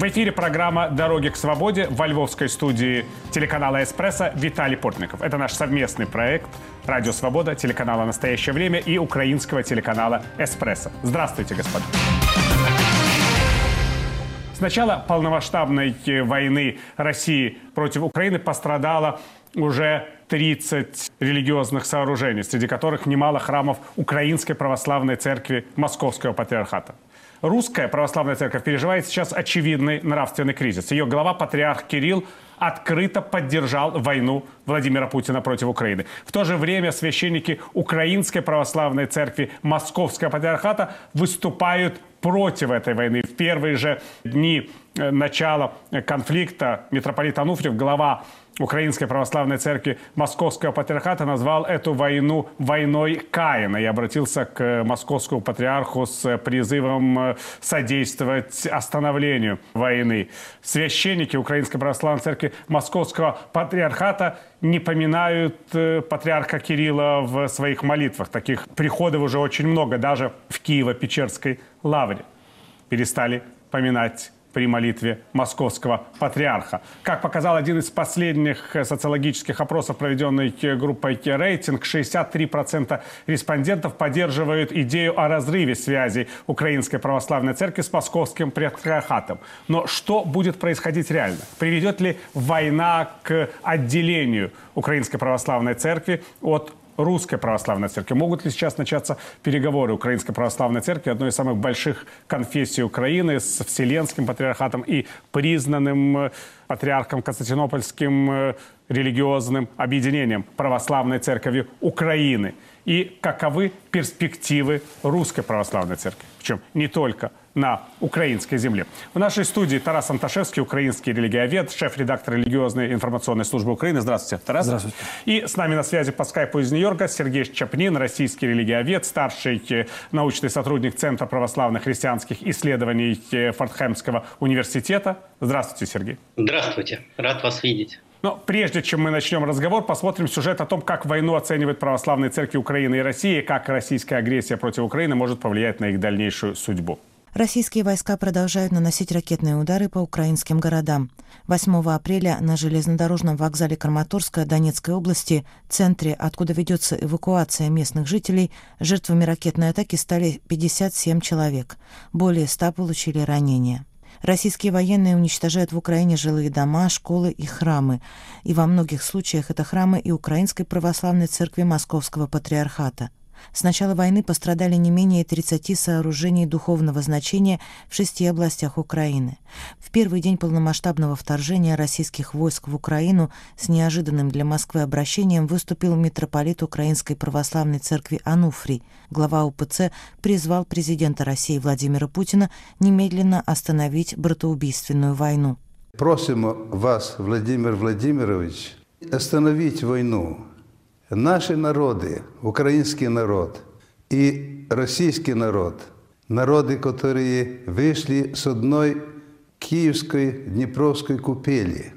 В эфире программа «Дороги к свободе» во львовской студии телеканала «Эспрессо» Виталий Портников. Это наш совместный проект «Радио Свобода», телеканала «Настоящее время» и украинского телеканала «Эспрессо». Здравствуйте, господа. С начала полномасштабной войны России против Украины пострадало уже 30 религиозных сооружений, среди которых немало храмов Украинской Православной Церкви Московского Патриархата. Русская православная церковь переживает сейчас очевидный нравственный кризис. Ее глава, патриарх Кирилл, открыто поддержал войну Владимира Путина против Украины. В то же время священники Украинской православной церкви Московского патриархата выступают против этой войны. В первые же дни э, начала конфликта митрополит Ануфриев, глава Украинской Православной Церкви Московского Патриархата назвал эту войну войной Каина и обратился к московскому патриарху с призывом э, содействовать остановлению войны. Священники Украинской Православной Церкви Московского Патриархата не поминают э, патриарха Кирилла в своих молитвах. Таких приходов уже очень много, даже в Киево-Печерской лавре. Перестали поминать при молитве московского патриарха. Как показал один из последних социологических опросов, проведенный группой «Рейтинг», 63% респондентов поддерживают идею о разрыве связи Украинской Православной Церкви с московским патриархатом. Но что будет происходить реально? Приведет ли война к отделению Украинской Православной Церкви от Русской Православной Церкви. Могут ли сейчас начаться переговоры Украинской Православной Церкви, одной из самых больших конфессий Украины, с Вселенским патриархатом и признанным э, патриархом Константинопольским э, религиозным объединением Православной Церкви Украины? И каковы перспективы Русской Православной Церкви? Причем не только на украинской земле. В нашей студии Тарас Анташевский, украинский религиовед, шеф-редактор религиозной информационной службы Украины. Здравствуйте, Тарас. Здравствуйте. И с нами на связи по скайпу из Нью-Йорка Сергей Чапнин, российский религиовед, старший э, научный сотрудник Центра православных христианских исследований э, Фортхэмского университета. Здравствуйте, Сергей. Здравствуйте, рад вас видеть. Но прежде чем мы начнем разговор, посмотрим сюжет о том, как войну оценивают православные церкви Украины и России, и как российская агрессия против Украины может повлиять на их дальнейшую судьбу. Российские войска продолжают наносить ракетные удары по украинским городам. 8 апреля на железнодорожном вокзале Краматорска Донецкой области, центре, откуда ведется эвакуация местных жителей, жертвами ракетной атаки стали 57 человек. Более 100 получили ранения. Российские военные уничтожают в Украине жилые дома, школы и храмы. И во многих случаях это храмы и Украинской православной церкви Московского патриархата – с начала войны пострадали не менее 30 сооружений духовного значения в шести областях Украины. В первый день полномасштабного вторжения российских войск в Украину с неожиданным для Москвы обращением выступил митрополит Украинской Православной Церкви Ануфрий. Глава УПЦ призвал президента России Владимира Путина немедленно остановить братоубийственную войну. Просим вас, Владимир Владимирович, остановить войну, Наши народы, украинский народ и российский народ, народы, которые вышли с одной киевской Днепровской купели.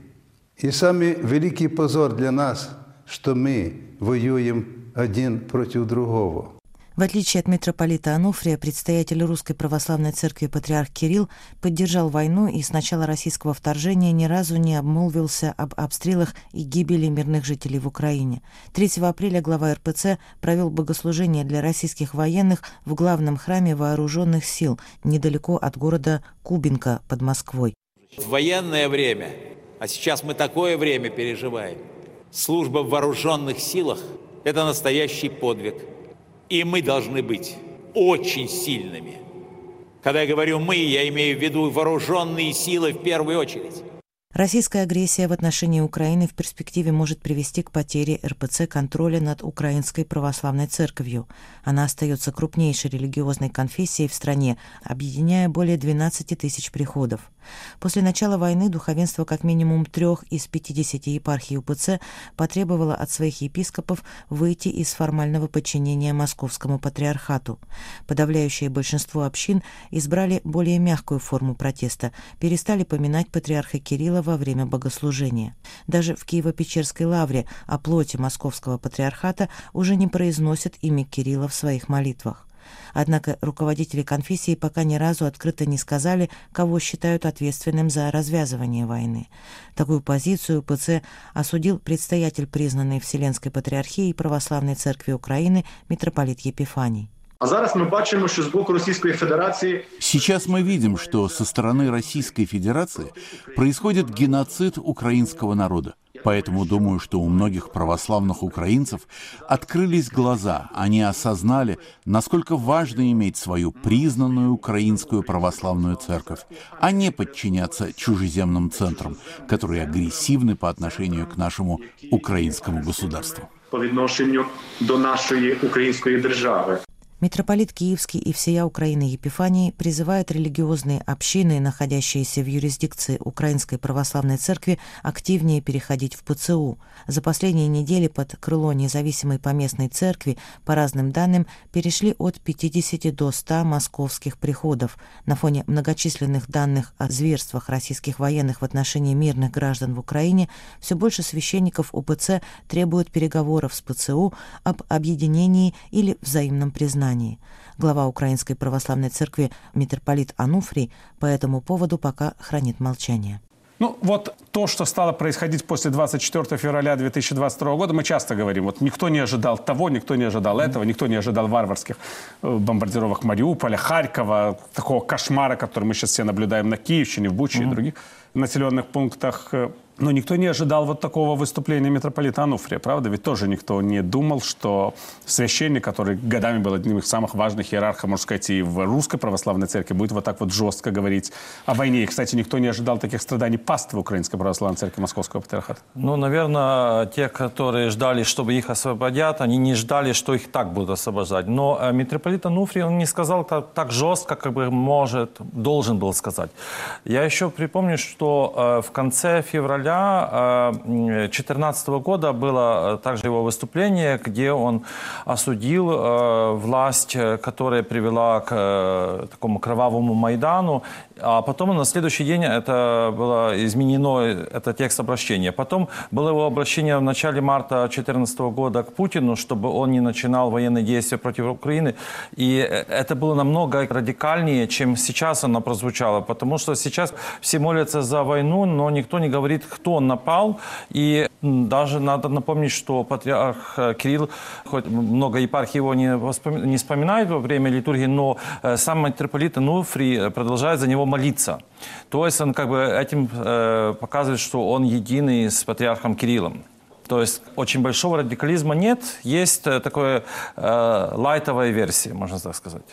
И самый великий позор для нас, что мы воюем один против другого. В отличие от митрополита Ануфрия, предстоятель Русской Православной Церкви патриарх Кирилл поддержал войну и с начала российского вторжения ни разу не обмолвился об обстрелах и гибели мирных жителей в Украине. 3 апреля глава РПЦ провел богослужение для российских военных в главном храме вооруженных сил недалеко от города Кубинка под Москвой. В военное время, а сейчас мы такое время переживаем, служба в вооруженных силах – это настоящий подвиг – и мы должны быть очень сильными. Когда я говорю «мы», я имею в виду вооруженные силы в первую очередь. Российская агрессия в отношении Украины в перспективе может привести к потере РПЦ контроля над Украинской православной церковью. Она остается крупнейшей религиозной конфессией в стране, объединяя более 12 тысяч приходов. После начала войны духовенство как минимум трех из 50 епархий УПЦ потребовало от своих епископов выйти из формального подчинения Московскому патриархату. Подавляющее большинство общин избрали более мягкую форму протеста, перестали поминать патриарха Кирилла во время богослужения. Даже в Киево-Печерской лавре о плоти Московского патриархата уже не произносят имя Кирилла в своих молитвах. Однако руководители конфессии пока ни разу открыто не сказали, кого считают ответственным за развязывание войны. Такую позицию ПЦ осудил предстоятель признанной Вселенской Патриархии Православной Церкви Украины митрополит Епифаний. А зараз ми бачимо, що з боку Російської Федерації Сейчас мы видим, что со стороны Российской Федерации происходит геноцид украинского народа. Поэтому думаю, что у многих православных украинцев открылись глаза, они осознали, насколько важно иметь свою признанную украинскую православную церковь, а не подчиняться чужеземным центрам, которые агрессивны по отношению к нашему украинскому государству. по відношенню до нашої української держави. Митрополит Киевский и всея Украины Епифаний призывает религиозные общины, находящиеся в юрисдикции Украинской Православной Церкви, активнее переходить в ПЦУ. За последние недели под крыло независимой поместной церкви, по разным данным, перешли от 50 до 100 московских приходов. На фоне многочисленных данных о зверствах российских военных в отношении мирных граждан в Украине, все больше священников УПЦ требуют переговоров с ПЦУ об объединении или взаимном признании. Глава Украинской Православной Церкви митрополит Ануфрий по этому поводу пока хранит молчание. Ну, вот то, что стало происходить после 24 февраля 2022 года, мы часто говорим, вот никто не ожидал того, никто не ожидал этого, никто не ожидал варварских э, бомбардировок Мариуполя, Харькова, такого кошмара, который мы сейчас все наблюдаем на Киевщине, в Буче и других населенных пунктах. Но никто не ожидал вот такого выступления митрополита Ануфрия, правда? Ведь тоже никто не думал, что священник, который годами был одним из самых важных иерархов, можно сказать, и в русской православной церкви, будет вот так вот жестко говорить о войне. И, кстати, никто не ожидал таких страданий паствы Украинской православной церкви Московского патриархата. Ну, наверное, те, которые ждали, чтобы их освободят, они не ждали, что их так будут освобождать. Но э, митрополит Ануфрий, он не сказал так, так жестко, как бы может, должен был сказать. Я еще припомню, что э, в конце февраля 2014 года было также его выступление, где он осудил э, власть, которая привела к э, такому кровавому Майдану. А потом на следующий день это было изменено, это текст обращения. Потом было его обращение в начале марта 2014 года к Путину, чтобы он не начинал военные действия против Украины. И это было намного радикальнее, чем сейчас оно прозвучало. Потому что сейчас все молятся за войну, но никто не говорит, кто напал. И даже надо напомнить, что патриарх Кирилл, хоть много епархий его не, воспом... не вспоминает во время литургии, но сам митрополит Ануфрий продолжает за него молиться. То есть он как бы этим э, показывает, что он единый с патриархом Кириллом. То есть очень большого радикализма нет, есть такая э, лайтовая версия, можно так сказать.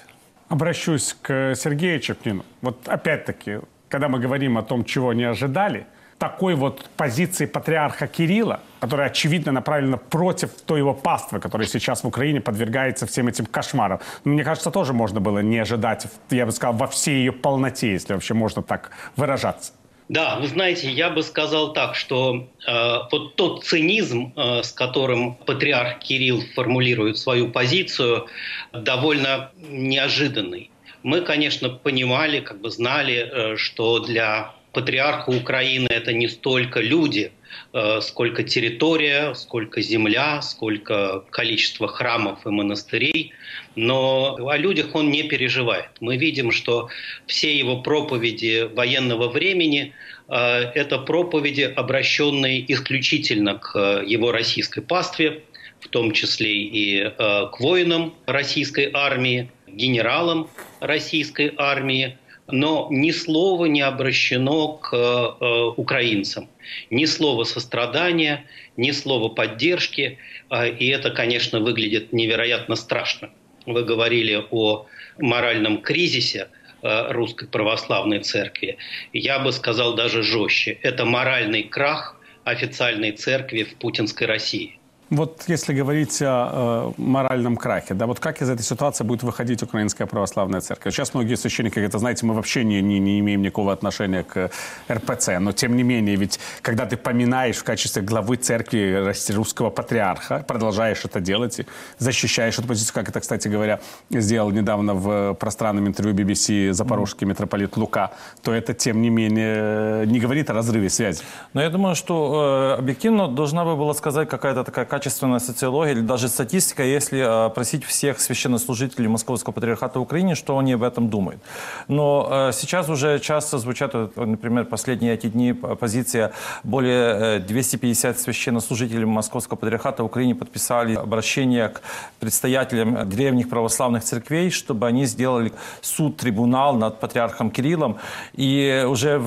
Обращусь к Сергею Чеплину. Вот опять-таки, когда мы говорим о том, чего не ожидали, такой вот позиции патриарха Кирилла, которая очевидно направлена против той его паствы, которая сейчас в Украине подвергается всем этим кошмарам. Мне кажется, тоже можно было не ожидать, я бы сказал, во всей ее полноте, если вообще можно так выражаться. Да, вы знаете, я бы сказал так, что э, вот тот цинизм, э, с которым патриарх Кирилл формулирует свою позицию, довольно неожиданный. Мы, конечно, понимали, как бы знали, э, что для патриарха Украины это не столько люди, э, сколько территория, сколько земля, сколько количество храмов и монастырей. Но о людях он не переживает. Мы видим, что все его проповеди военного времени э, это проповеди, обращенные исключительно к его российской пастве, в том числе и э, к воинам российской армии, генералам российской армии, но ни слова не обращено к э, украинцам. Ни слова сострадания, ни слова поддержки. Э, и это, конечно, выглядит невероятно страшно. Вы говорили о моральном кризисе э, русской православной церкви. Я бы сказал даже жестче. Это моральный крах официальной церкви в путинской России. Вот если говорить о э, моральном крахе, да, вот как из этой ситуации будет выходить Украинская Православная Церковь? Сейчас многие священники говорят, знаете, мы вообще не, не, не имеем никакого отношения к РПЦ, но тем не менее, ведь когда ты поминаешь в качестве главы церкви русского патриарха, продолжаешь это делать и защищаешь эту позицию, как это, кстати говоря, сделал недавно в пространном интервью BBC запорожский митрополит Лука, то это, тем не менее, не говорит о разрыве связи. Но я думаю, что э, объективно должна бы была сказать какая-то такая качественная социология или даже статистика, если просить всех священнослужителей Московского патриархата в Украине, что они об этом думают. Но сейчас уже часто звучат, например, последние эти дни позиция более 250 священнослужителей Московского патриархата в Украине подписали обращение к предстоятелям древних православных церквей, чтобы они сделали суд-трибунал над патриархом Кириллом. И уже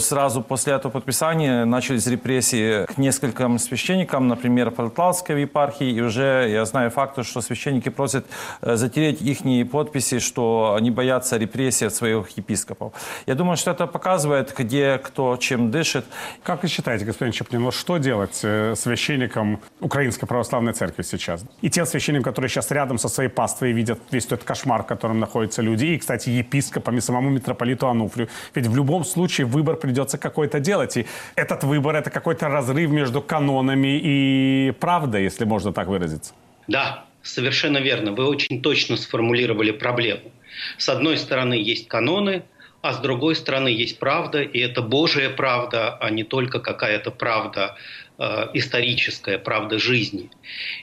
сразу после этого подписания начались репрессии к нескольким священникам, например, Полтавской епархии. И уже я знаю факты, что священники просят э, затереть их подписи, что они боятся репрессий от своих епископов. Я думаю, что это показывает, где кто чем дышит. Как вы считаете, господин Чеплин, вот что делать э, священникам Украинской Православной Церкви сейчас? И тем священникам, которые сейчас рядом со своей паствой видят весь этот кошмар, в котором находятся люди, и, кстати, епископам, и самому митрополиту Ануфрию. Ведь в любом случае выбор придется какой-то делать. И этот выбор – это какой-то разрыв между канонами и правдой, если можно так выразиться. Да, совершенно верно. Вы очень точно сформулировали проблему. С одной стороны есть каноны, а с другой стороны есть правда, и это Божья правда, а не только какая-то правда э, историческая, правда жизни.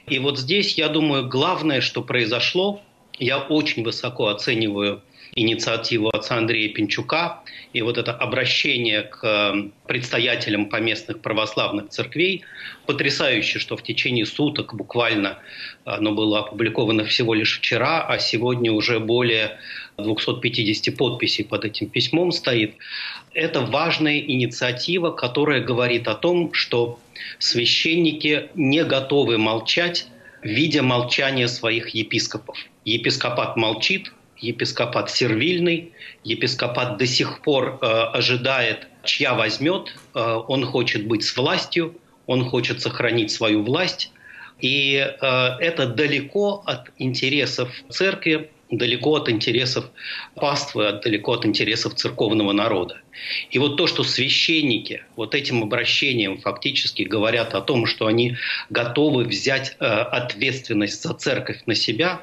И вот здесь, я думаю, главное, что произошло, я очень высоко оцениваю инициативу отца Андрея Пинчука и вот это обращение к э, предстоятелям поместных православных церквей. Потрясающе, что в течение суток буквально оно было опубликовано всего лишь вчера, а сегодня уже более 250 подписей под этим письмом стоит. Это важная инициатива, которая говорит о том, что священники не готовы молчать, видя молчание своих епископов. Епископат молчит, епископат сервильный, епископат до сих пор э, ожидает, чья возьмет, э, он хочет быть с властью, он хочет сохранить свою власть, и э, это далеко от интересов церкви, далеко от интересов паствы, далеко от интересов церковного народа. И вот то, что священники вот этим обращением фактически говорят о том, что они готовы взять э, ответственность за церковь на себя,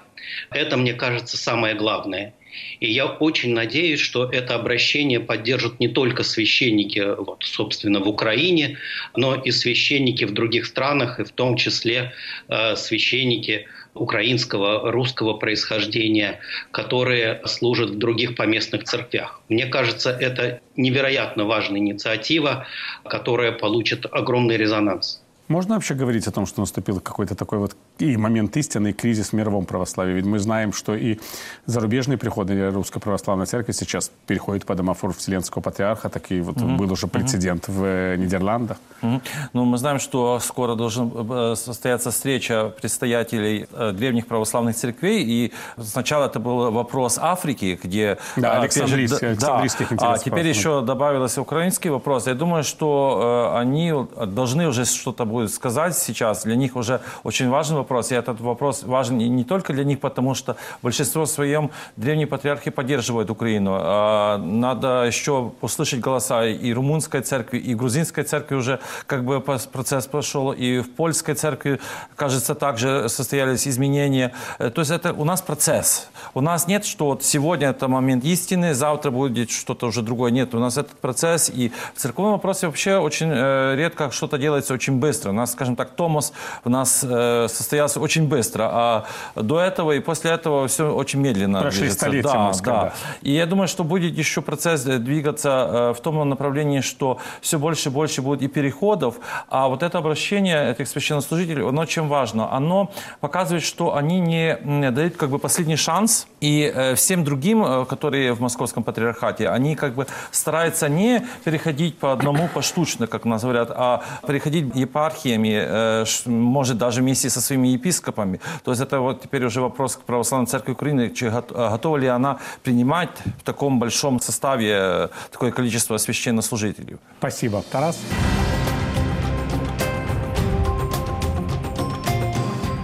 это, мне кажется, самое главное. И я очень надеюсь, что это обращение поддержат не только священники, вот, собственно, в Украине, но и священники в других странах, и в том числе э, священники украинского, русского происхождения, которые служат в других поместных церквях. Мне кажется, это невероятно важная инициатива, которая получит огромный резонанс. Можно вообще говорить о том, что наступил какой-то такой вот и момент истины, и кризис в мировом православии? Ведь мы знаем, что и зарубежные приходы Русской Православной Церкви сейчас переходят под домофор Вселенского Патриарха, так и вот mm-hmm. был уже прецедент mm-hmm. в э, Нидерландах. Mm-hmm. Ну, мы знаем, что скоро должна э, состояться встреча предстоятелей э, древних православных церквей, и сначала это был вопрос Африки, где... Да, Александрийских, да, Александрийских да, А теперь еще добавился украинский вопрос. Я думаю, что э, они должны уже что-то будет сказать сейчас. Для них уже очень важный вопрос. И этот вопрос важен не только для них, потому что большинство своем древние патриархи поддерживают Украину. А надо еще услышать голоса и румынской церкви, и грузинской церкви уже как бы процесс пошел, и в польской церкви, кажется, также состоялись изменения. Э, то есть это у нас процесс. У нас нет, что вот сегодня это момент истины, завтра будет что-то уже другое. Нет, у нас этот процесс. И в церковном вопросе вообще очень э, редко что-то делается очень быстро быстро. У нас, скажем так, Томас у нас э, состоялся очень быстро, а до этого и после этого все очень медленно Прошли движется. столетия, да, да. И я думаю, что будет еще процесс э, двигаться э, в том направлении, что все больше и больше будет и переходов, а вот это обращение этих священнослужителей, оно чем важно? Оно показывает, что они не дают как бы последний шанс, и э, всем другим, которые в московском патриархате, они как бы стараются не переходить по одному поштучно, как нас говорят, а переходить епархиями, может даже вместе со своими епископами. То есть это вот теперь уже вопрос к Православной Церкви Украины, готова ли она принимать в таком большом составе такое количество священнослужителей. Спасибо. Тарас?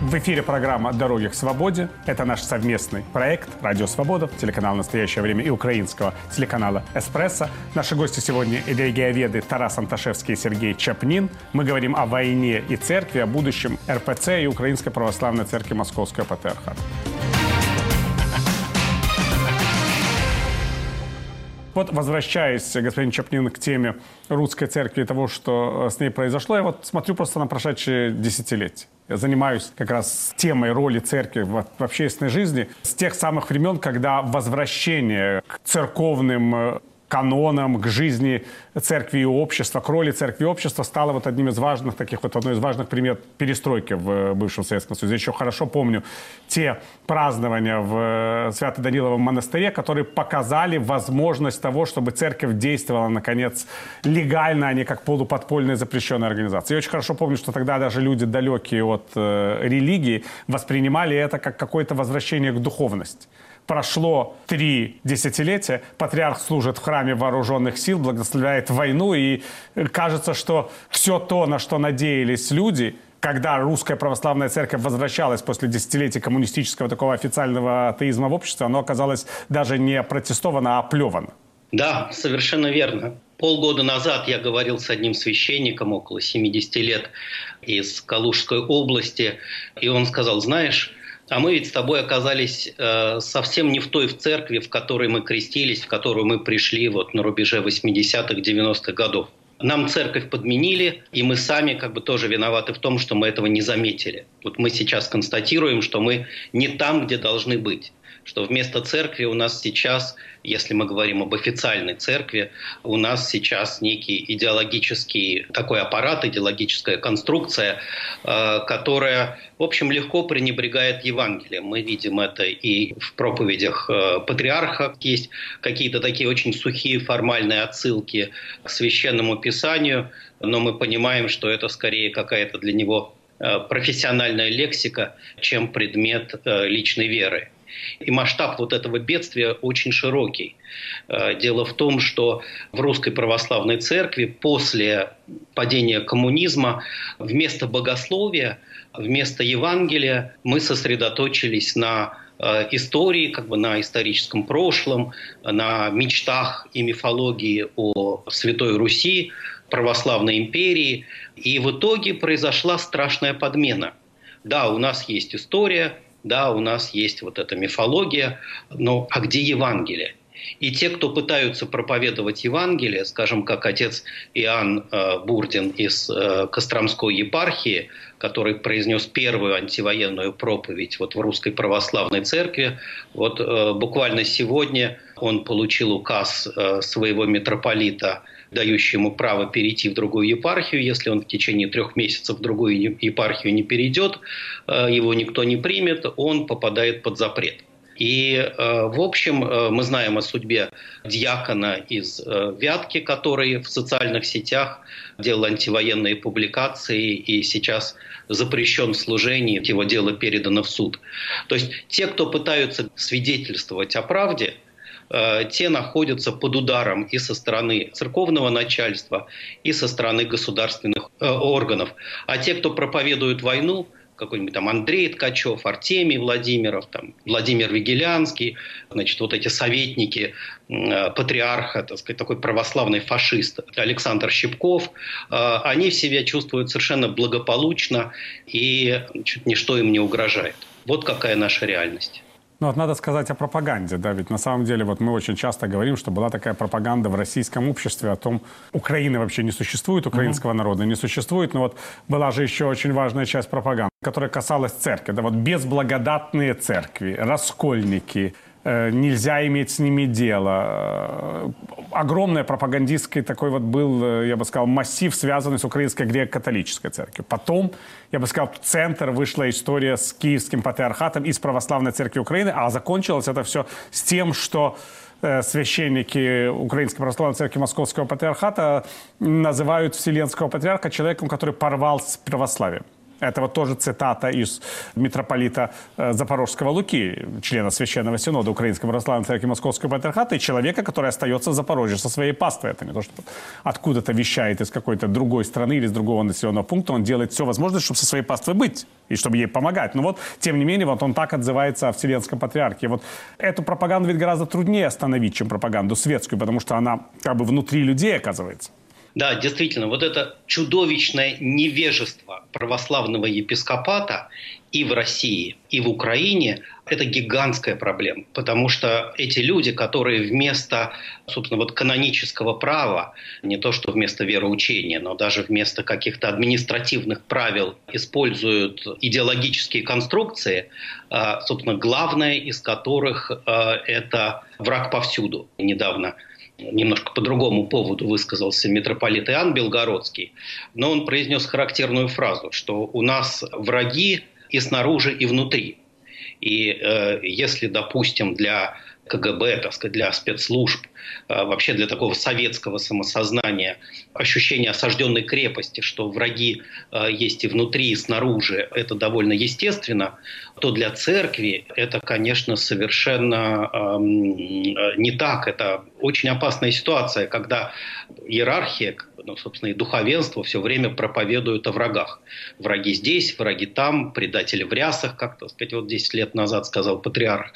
В эфире программа «Дороги к свободе». Это наш совместный проект «Радио Свобода», телеканал «Настоящее время» и украинского телеканала «Эспрессо». Наши гости сегодня – религиоведы Тарас Анташевский и Сергей Чапнин. Мы говорим о войне и церкви, о будущем РПЦ и Украинской Православной Церкви Московского Патриархата. Вот возвращаясь, господин Чапнин, к теме русской церкви и того, что с ней произошло, я вот смотрю просто на прошедшие десятилетия. Я занимаюсь как раз темой роли церкви в, в общественной жизни с тех самых времен, когда возвращение к церковным э, канонам, к жизни церкви и общества, к роли церкви и общества стало вот одним из важных таких, вот одной из важных примет перестройки в э, бывшем Советском Союзе. Еще хорошо помню те празднования в э, Свято-Даниловом монастыре, которые показали возможность того, чтобы церковь действовала, наконец, легально, а не как полуподпольная запрещенная организация. Я очень хорошо помню, что тогда даже люди, далекие от э, религии, воспринимали это как какое-то возвращение к духовности прошло три десятилетия, патриарх служит в храме вооруженных сил, благословляет войну, и кажется, что все то, на что надеялись люди, когда русская православная церковь возвращалась после десятилетий коммунистического такого официального атеизма в обществе, оно оказалось даже не протестовано, а оплевано. Да, совершенно верно. Полгода назад я говорил с одним священником, около 70 лет, из Калужской области, и он сказал, знаешь, а мы ведь с тобой оказались э, совсем не в той в церкви, в которой мы крестились, в которую мы пришли вот на рубеже 80-х, 90-х годов. Нам церковь подменили, и мы сами как бы тоже виноваты в том, что мы этого не заметили. Вот мы сейчас констатируем, что мы не там, где должны быть что вместо церкви у нас сейчас, если мы говорим об официальной церкви, у нас сейчас некий идеологический такой аппарат, идеологическая конструкция, э, которая, в общем, легко пренебрегает Евангелием. Мы видим это и в проповедях э, патриарха. Есть какие-то такие очень сухие формальные отсылки к священному писанию, но мы понимаем, что это скорее какая-то для него э, профессиональная лексика, чем предмет личной веры. И масштаб вот этого бедствия очень широкий. Э, дело в том, что в Русской Православной Церкви после падения коммунизма вместо богословия, вместо Евангелия мы сосредоточились на э, истории, как бы на историческом прошлом, на мечтах и мифологии о Святой Руси, православной империи. И в итоге произошла страшная подмена. Да, у нас есть история, да, у нас есть вот эта мифология, но а где Евангелие? И те, кто пытаются проповедовать Евангелие, скажем, как отец Иоанн э, Бурдин из э, Костромской епархии, который произнес первую антивоенную проповедь вот в Русской Православной Церкви, вот э, буквально сегодня он получил указ своего митрополита – дающий ему право перейти в другую епархию. Если он в течение трех месяцев в другую епархию не перейдет, э, его никто не примет, он попадает под запрет. И, э, в общем, э, мы знаем о судьбе диакона из Вятки, который в социальных сетях делал антивоенные публикации и сейчас запрещен в служении, его дело передано в суд. То есть те, кто пытаются свидетельствовать о правде – те находятся под ударом и со стороны церковного начальства, и со стороны государственных э, органов. А те, кто проповедует войну, какой-нибудь там Андрей Ткачев, Артемий Владимиров, там, Владимир Вигелянский, значит, вот эти советники э, патриарха, так сказать, такой православный фашист Александр Щепков, э, они себя чувствуют совершенно благополучно, и значит, ничто им не угрожает. Вот какая наша реальность. Ну вот надо сказать о пропаганде, да, ведь на самом деле вот мы очень часто говорим, что была такая пропаганда в российском обществе о том, Украины вообще не существует, украинского mm-hmm. народа не существует, но вот была же еще очень важная часть пропаганды, которая касалась церкви, да, вот безблагодатные церкви, раскольники, нельзя иметь с ними дело. Э, огромный пропагандистский такой вот был, э, я бы сказал, массив, связанный с украинской греко-католической церковью. Потом, я бы сказал, в центр вышла история с киевским патриархатом и с православной церкви Украины, а закончилось это все с тем, что священники Украинской православной церкви Московского патриархата называют Вселенского патриарха человеком, который порвал с православием. Это вот тоже цитата из митрополита э, Запорожского Луки, члена Священного Синода Украинской Православной Церкви Московского Патриархата, и человека, который остается в Запорожье со своей паствой. Это не то, что откуда-то вещает из какой-то другой страны или из другого населенного пункта. Он делает все возможное, чтобы со своей паствой быть и чтобы ей помогать. Но вот, тем не менее, вот он так отзывается о Вселенском Патриархе. Вот эту пропаганду ведь гораздо труднее остановить, чем пропаганду светскую, потому что она как бы внутри людей оказывается. Да, действительно, вот это чудовищное невежество православного епископата и в России, и в Украине – это гигантская проблема, потому что эти люди, которые вместо, собственно, вот канонического права, не то что вместо вероучения, но даже вместо каких-то административных правил используют идеологические конструкции, а, собственно, главное из которых а, это враг повсюду. Недавно немножко по другому поводу высказался митрополит Иоанн Белгородский, но он произнес характерную фразу, что у нас враги и снаружи, и внутри. И э, если, допустим, для КГБ, так сказать, для спецслужб, вообще для такого советского самосознания, ощущение осажденной крепости, что враги э, есть и внутри, и снаружи, это довольно естественно, то для церкви это, конечно, совершенно эм, не так. Это очень опасная ситуация, когда иерархия, ну, собственно, и духовенство все время проповедуют о врагах. Враги здесь, враги там, предатели в рясах, как, так сказать, вот 10 лет назад сказал патриарх.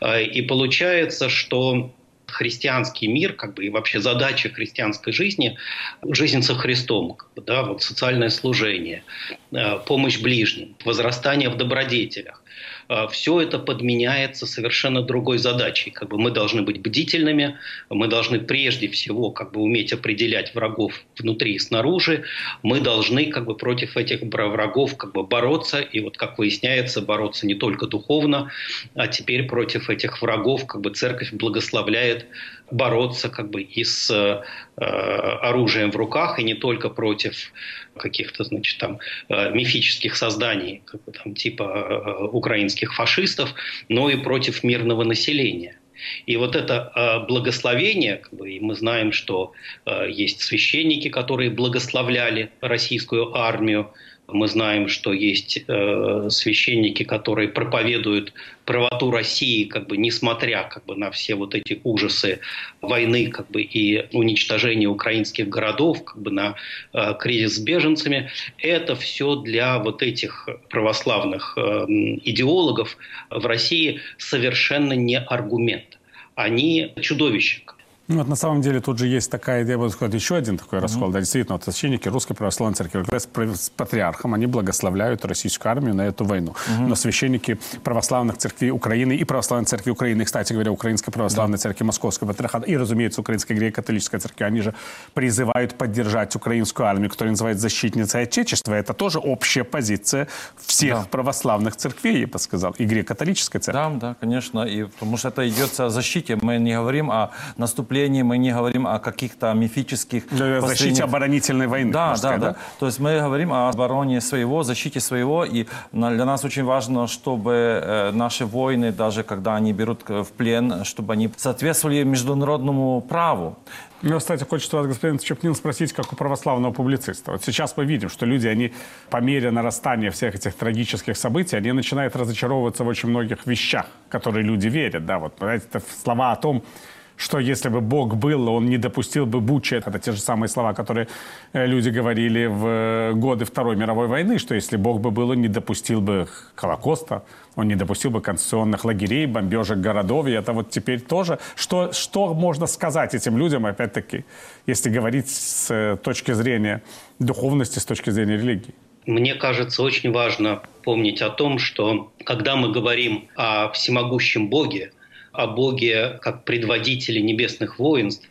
Э, и получается, что христианский мир, как бы и вообще задача христианской жизни, жизнь со Христом, да, вот социальное служение, э, помощь ближним, возрастание в добродетелях. А, все это подменяется совершенно другой задачей. Как бы мы должны быть бдительными, мы должны прежде всего как бы уметь определять врагов внутри и снаружи, мы должны как бы против этих врагов как бы бороться, и вот как выясняется, бороться не только духовно, а теперь против этих врагов как бы церковь благословляет бороться как бы и с э, оружием в руках, и не только против каких-то, значит, там э, мифических созданий, как бы, там, типа э, украинских фашистов, но и против мирного населения. И вот это э, благословение, как бы, и мы знаем, что э, есть священники, которые благословляли российскую армию, мы знаем, что есть э, священники, которые проповедуют правоту России, как бы несмотря как бы на все вот эти ужасы войны, как бы и уничтожения украинских городов, как бы на э, кризис с беженцами. Это все для вот этих православных э, идеологов в России совершенно не аргумент. Они чудовища. Ну, вот на самом деле тут же есть такая идея, вот сказать, еще один такой раскол. Mm-hmm. Да, действительно, вот священники Русской Православной Церкви с патриархом, они благословляют российскую армию на эту войну. Mm-hmm. Но священники православных церквей Украины и Православной Церкви Украины, кстати говоря, Украинской Православной yeah. Церкви Московского Патриархата и, разумеется, Украинской греко-католической Церкви, они же призывают поддержать украинскую армию, которую называют защитницей Отечества. Это тоже общая позиция всех да. православных церквей, я бы сказал, и греко-католической церкви. Да, да, конечно, и потому что это идет о защите. Мы не говорим о наступлении наступлении, мы не говорим о каких-то мифических... Защите оборонительной войны. Да, да, да, да. То есть мы говорим о обороне своего, защите своего, и для нас очень важно, чтобы э, наши воины, даже когда они берут в плен, чтобы они соответствовали международному праву. Мне, кстати, хочется вас, господин Чепнин, спросить, как у православного публициста. Вот сейчас мы видим, что люди, они по мере нарастания всех этих трагических событий, они начинают разочаровываться в очень многих вещах, которые люди верят. Да, вот, знаете, слова о том, что если бы Бог был, он не допустил бы Буча. Это те же самые слова, которые э, люди говорили в э, годы Второй мировой войны, что если Бог бы был, он не допустил бы Холокоста, он не допустил бы конституционных лагерей, бомбежек городов. И это вот теперь тоже... Что, что можно сказать этим людям, опять-таки, если говорить с э, точки зрения духовности, с точки зрения религии? Мне кажется, очень важно помнить о том, что когда мы говорим о всемогущем Боге, о Боге как предводителе небесных воинств,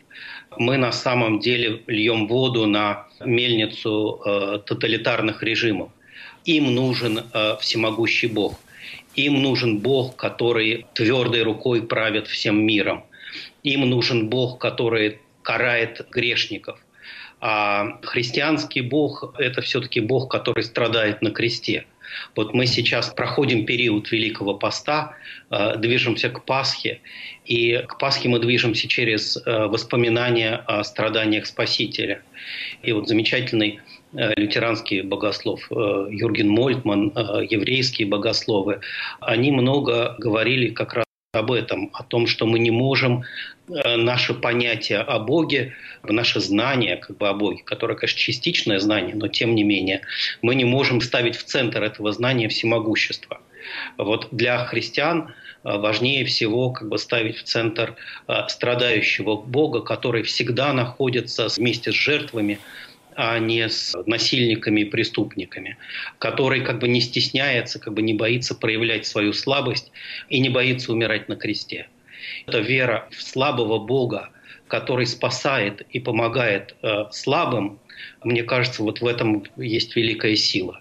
мы на самом деле льем воду на мельницу э, тоталитарных режимов. Им нужен э, всемогущий Бог. Им нужен Бог, который твердой рукой правит всем миром. Им нужен Бог, который карает грешников. А христианский Бог – это все-таки Бог, который страдает на кресте – вот мы сейчас проходим период Великого Поста, э, движемся к Пасхе, и к Пасхе мы движемся через э, воспоминания о страданиях Спасителя. И вот замечательный э, лютеранский богослов Юрген Мольтман, еврейские богословы, они много говорили как раз об этом, о том, что мы не можем э, наше понятие о Боге, наше знание как бы о Боге, которое, конечно, частичное знание, но тем не менее, мы не можем ставить в центр этого знания всемогущество. Вот для христиан важнее всего как бы ставить в центр страдающего Бога, который всегда находится вместе с жертвами, а не с насильниками и преступниками, который как бы не стесняется, как бы не боится проявлять свою слабость и не боится умирать на кресте. Это вера в слабого Бога, который спасает и помогает э, слабым, мне кажется, вот в этом есть великая сила.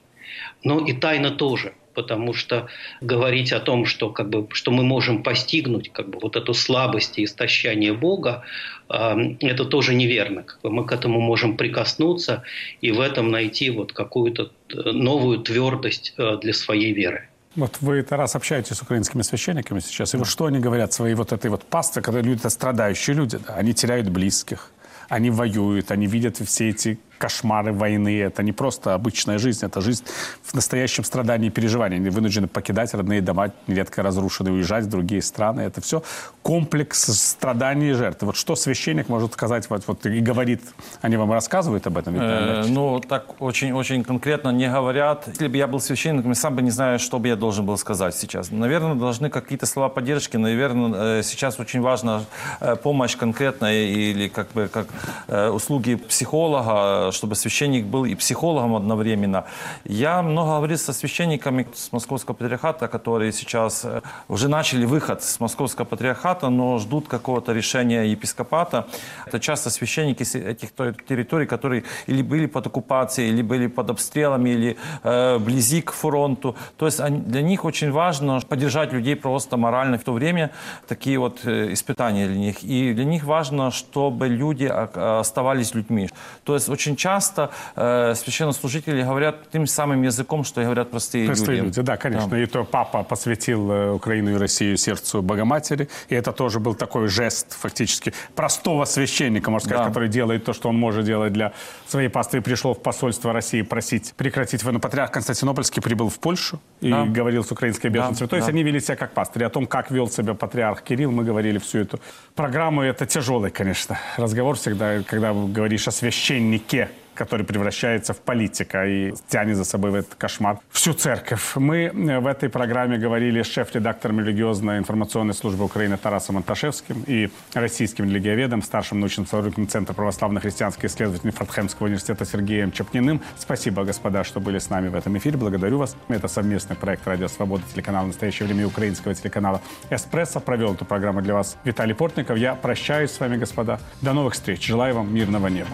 Но и тайна тоже – потому что говорить о том, что, как бы, что мы можем постигнуть как бы, вот эту слабость и истощание Бога, э, это тоже неверно. Как бы мы к этому можем прикоснуться и в этом найти вот какую-то э, новую твердость э, для своей веры. Вот вы, Тарас, общаетесь с украинскими священниками сейчас, и вот что они говорят своей вот этой вот пастве, когда люди, это страдающие люди, да, они теряют близких, они воюют, они видят все эти кошмары войны. Это не просто обычная жизнь, это жизнь в настоящем страдании и переживании. Они вынуждены покидать родные дома, нередко разрушенные, уезжать в другие страны. Это все комплекс страданий и жертв. Вот что священник может сказать вот, вот и говорит, они вам рассказывают об этом? Э, ну, так очень-очень конкретно не говорят. Если бы я был священником, я сам бы не знаю, что бы я должен был сказать сейчас. Наверное, должны какие-то слова поддержки. Наверное, э, сейчас очень важна э, помощь конкретная или как бы как э, услуги психолога, чтобы священник был и психологом одновременно. Я много говорил со священниками с Московского патриархата, которые сейчас э, уже начали выход с Московского патриархата, но ждут какого-то решения епископата. Это часто священники этих территорий, которые или были под оккупацией, или были под обстрелами, или э, близи к фронту. То есть они, для них очень важно поддержать людей просто морально в то время. Такие вот э, испытания для них. И для них важно, чтобы люди оставались людьми. То есть очень очень часто э, священнослужители говорят тем самым языком, что и говорят простые, простые люди. люди. Да, конечно. Да. И то папа посвятил э, Украину и Россию сердцу Богоматери. И это тоже был такой жест фактически простого священника, можно сказать, да. который делает то, что он может делать для своей паствы. И пришел в посольство России просить прекратить войну. Патриарх Константинопольский прибыл в Польшу и да. говорил с украинской беженцами. Да. То есть да. они вели себя как пастыри. О том, как вел себя патриарх Кирилл, мы говорили всю эту программу. Это тяжелый, конечно, разговор всегда, когда говоришь о священнике который превращается в политика и тянет за собой в этот кошмар всю церковь. Мы э, в этой программе говорили с шеф-редактором религиозной информационной службы Украины Тарасом Анташевским и российским религиоведом, старшим научным сотрудником Центра православно-христианской исследователей Фортхемского университета Сергеем Чапниным. Спасибо, господа, что были с нами в этом эфире. Благодарю вас. Это совместный проект «Радио Свобода», телеканал «Настоящее время» украинского телеканала «Эспрессо». Провел эту программу для вас Виталий Портников. Я прощаюсь с вами, господа. До новых встреч. Желаю вам мирного неба.